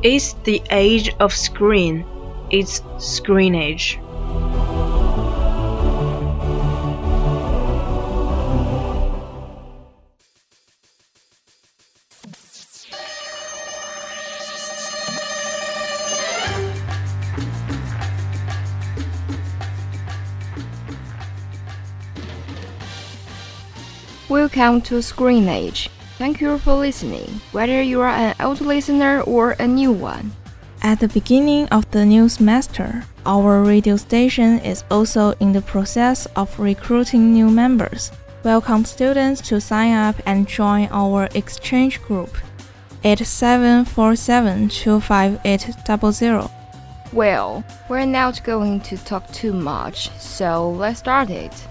It's the age of screen. It's screen age. Welcome to Screen Age. Thank you for listening, whether you are an old listener or a new one. At the beginning of the new semester, our radio station is also in the process of recruiting new members. Welcome students to sign up and join our exchange group. 8747-25800. Well, we're not going to talk too much, so let's start it.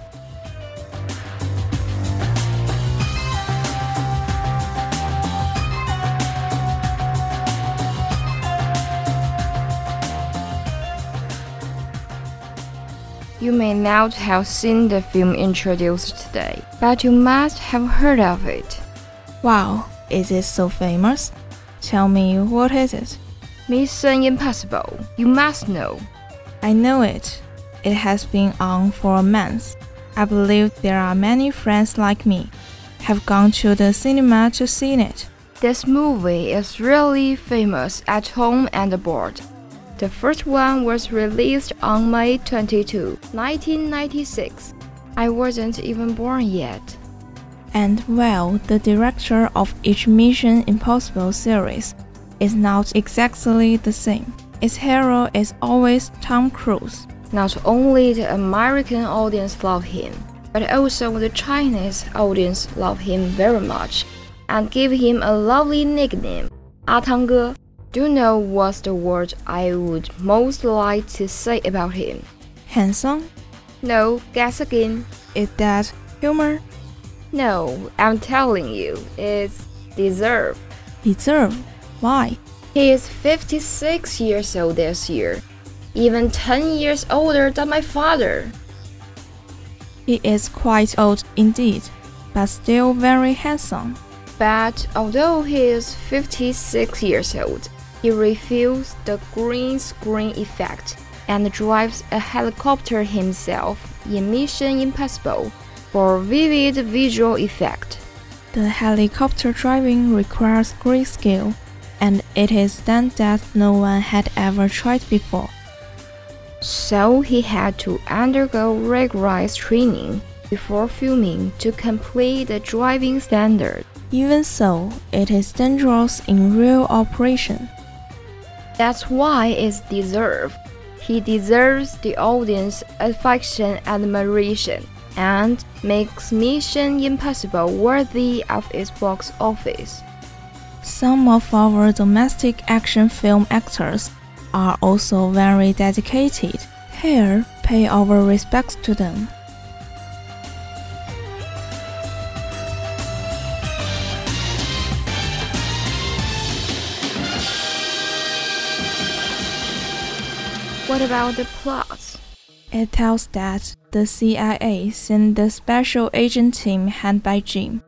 You may not have seen the film introduced today, but you must have heard of it. Wow, is it so famous? Tell me, what is it? Mission Impossible. You must know. I know it. It has been on for a month. I believe there are many friends like me have gone to the cinema to see it. This movie is really famous at home and abroad. The first one was released on May 22, 1996. I wasn't even born yet. And well, the director of each Mission Impossible series is not exactly the same. Its hero is always Tom Cruise. Not only the American audience love him, but also the Chinese audience love him very much and give him a lovely nickname, 阿汤哥. Do you know what's the word I would most like to say about him? Handsome? No, guess again. Is that humor? No, I'm telling you, it's deserve. Deserve? Why? He is 56 years old this year, even 10 years older than my father. He is quite old indeed, but still very handsome. But although he is 56 years old, he refused the green screen effect and drives a helicopter himself in Mission Impossible for vivid visual effect. The helicopter driving requires great skill, and it is done that no one had ever tried before. So he had to undergo rigorous training before filming to complete the driving standard. Even so, it is dangerous in real operation. That's why it's deserved. he deserves the audience affection and admiration and makes Mission Impossible worthy of its box office. Some of our domestic action film actors are also very dedicated. Here, pay our respects to them. What about the plot? It tells that the CIA sent the special agent team headed by Jim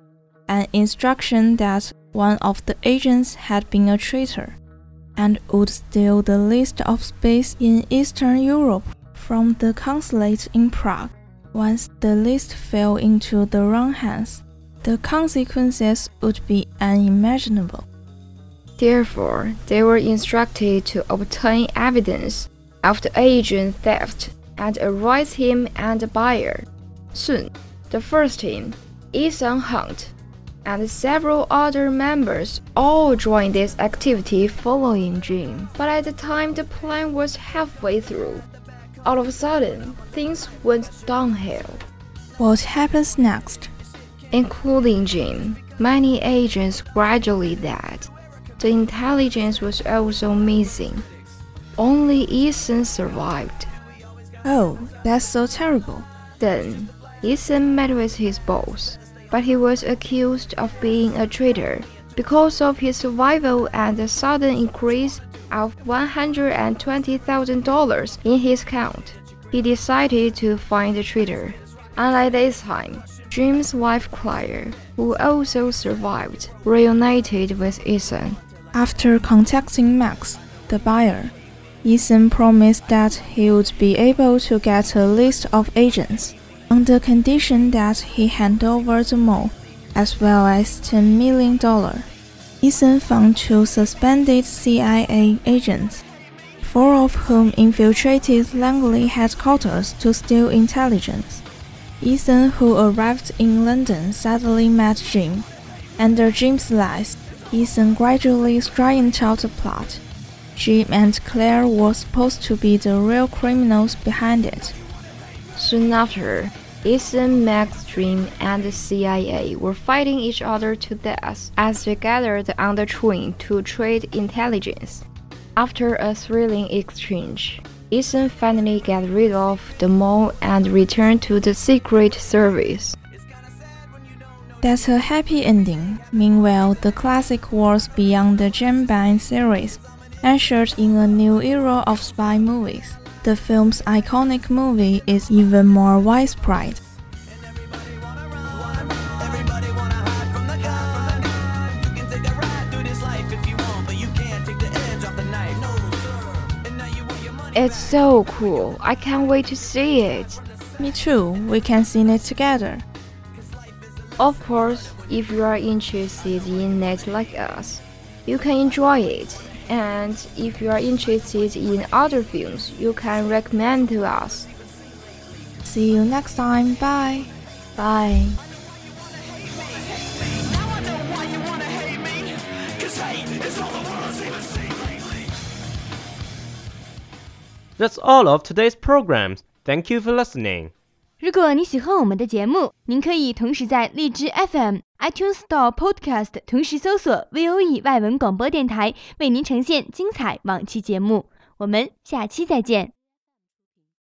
an instruction that one of the agents had been a traitor and would steal the list of space in Eastern Europe from the consulate in Prague. Once the list fell into the wrong hands, the consequences would be unimaginable. Therefore, they were instructed to obtain evidence the agent theft and arrest him and the buyer. Soon, the first team, Ethan Hunt, and several other members all joined this activity following Jim. But at the time the plan was halfway through, all of a sudden, things went downhill. What happens next? Including Jim, many agents gradually died. The intelligence was also missing. Only Ethan survived. Oh, that's so terrible. Then, Ethan met with his boss, but he was accused of being a traitor because of his survival and the sudden increase of $120,000 in his account. He decided to find the traitor. Unlike this time, Jim's wife Claire, who also survived, reunited with Ethan. After contacting Max, the buyer, Ethan promised that he would be able to get a list of agents on the condition that he hand over the mall as well as $10 million. Ethan found two suspended CIA agents, four of whom infiltrated Langley headquarters to steal intelligence. Ethan, who arrived in London, suddenly met Jim. Under Jim's lies, Ethan gradually straightened out the plot. Jim and Claire were supposed to be the real criminals behind it. Soon after, Ethan, Max, Jim, and the CIA were fighting each other to death as they gathered on the train to trade intelligence. After a thrilling exchange, Ethan finally got rid of the mole and returned to the Secret Service. That's a happy ending. Meanwhile, the classic Wars Beyond the James Bond series ushered in a new era of spy movies. The film's iconic movie is even more widespread. It's so cool. I can't wait to see it. Me too, we can see it together. Of course, if you are interested in it like us, you can enjoy it. And if you are interested in other films, you can recommend to us. See you next time. Bye. Bye. That's all of today's programs. Thank you for listening. 如果你喜欢我们的节目，您可以同时在荔枝 FM、iTunes Store Podcast 同时搜索 VOE 外文广播电台，为您呈现精彩往期节目。我们下期再见。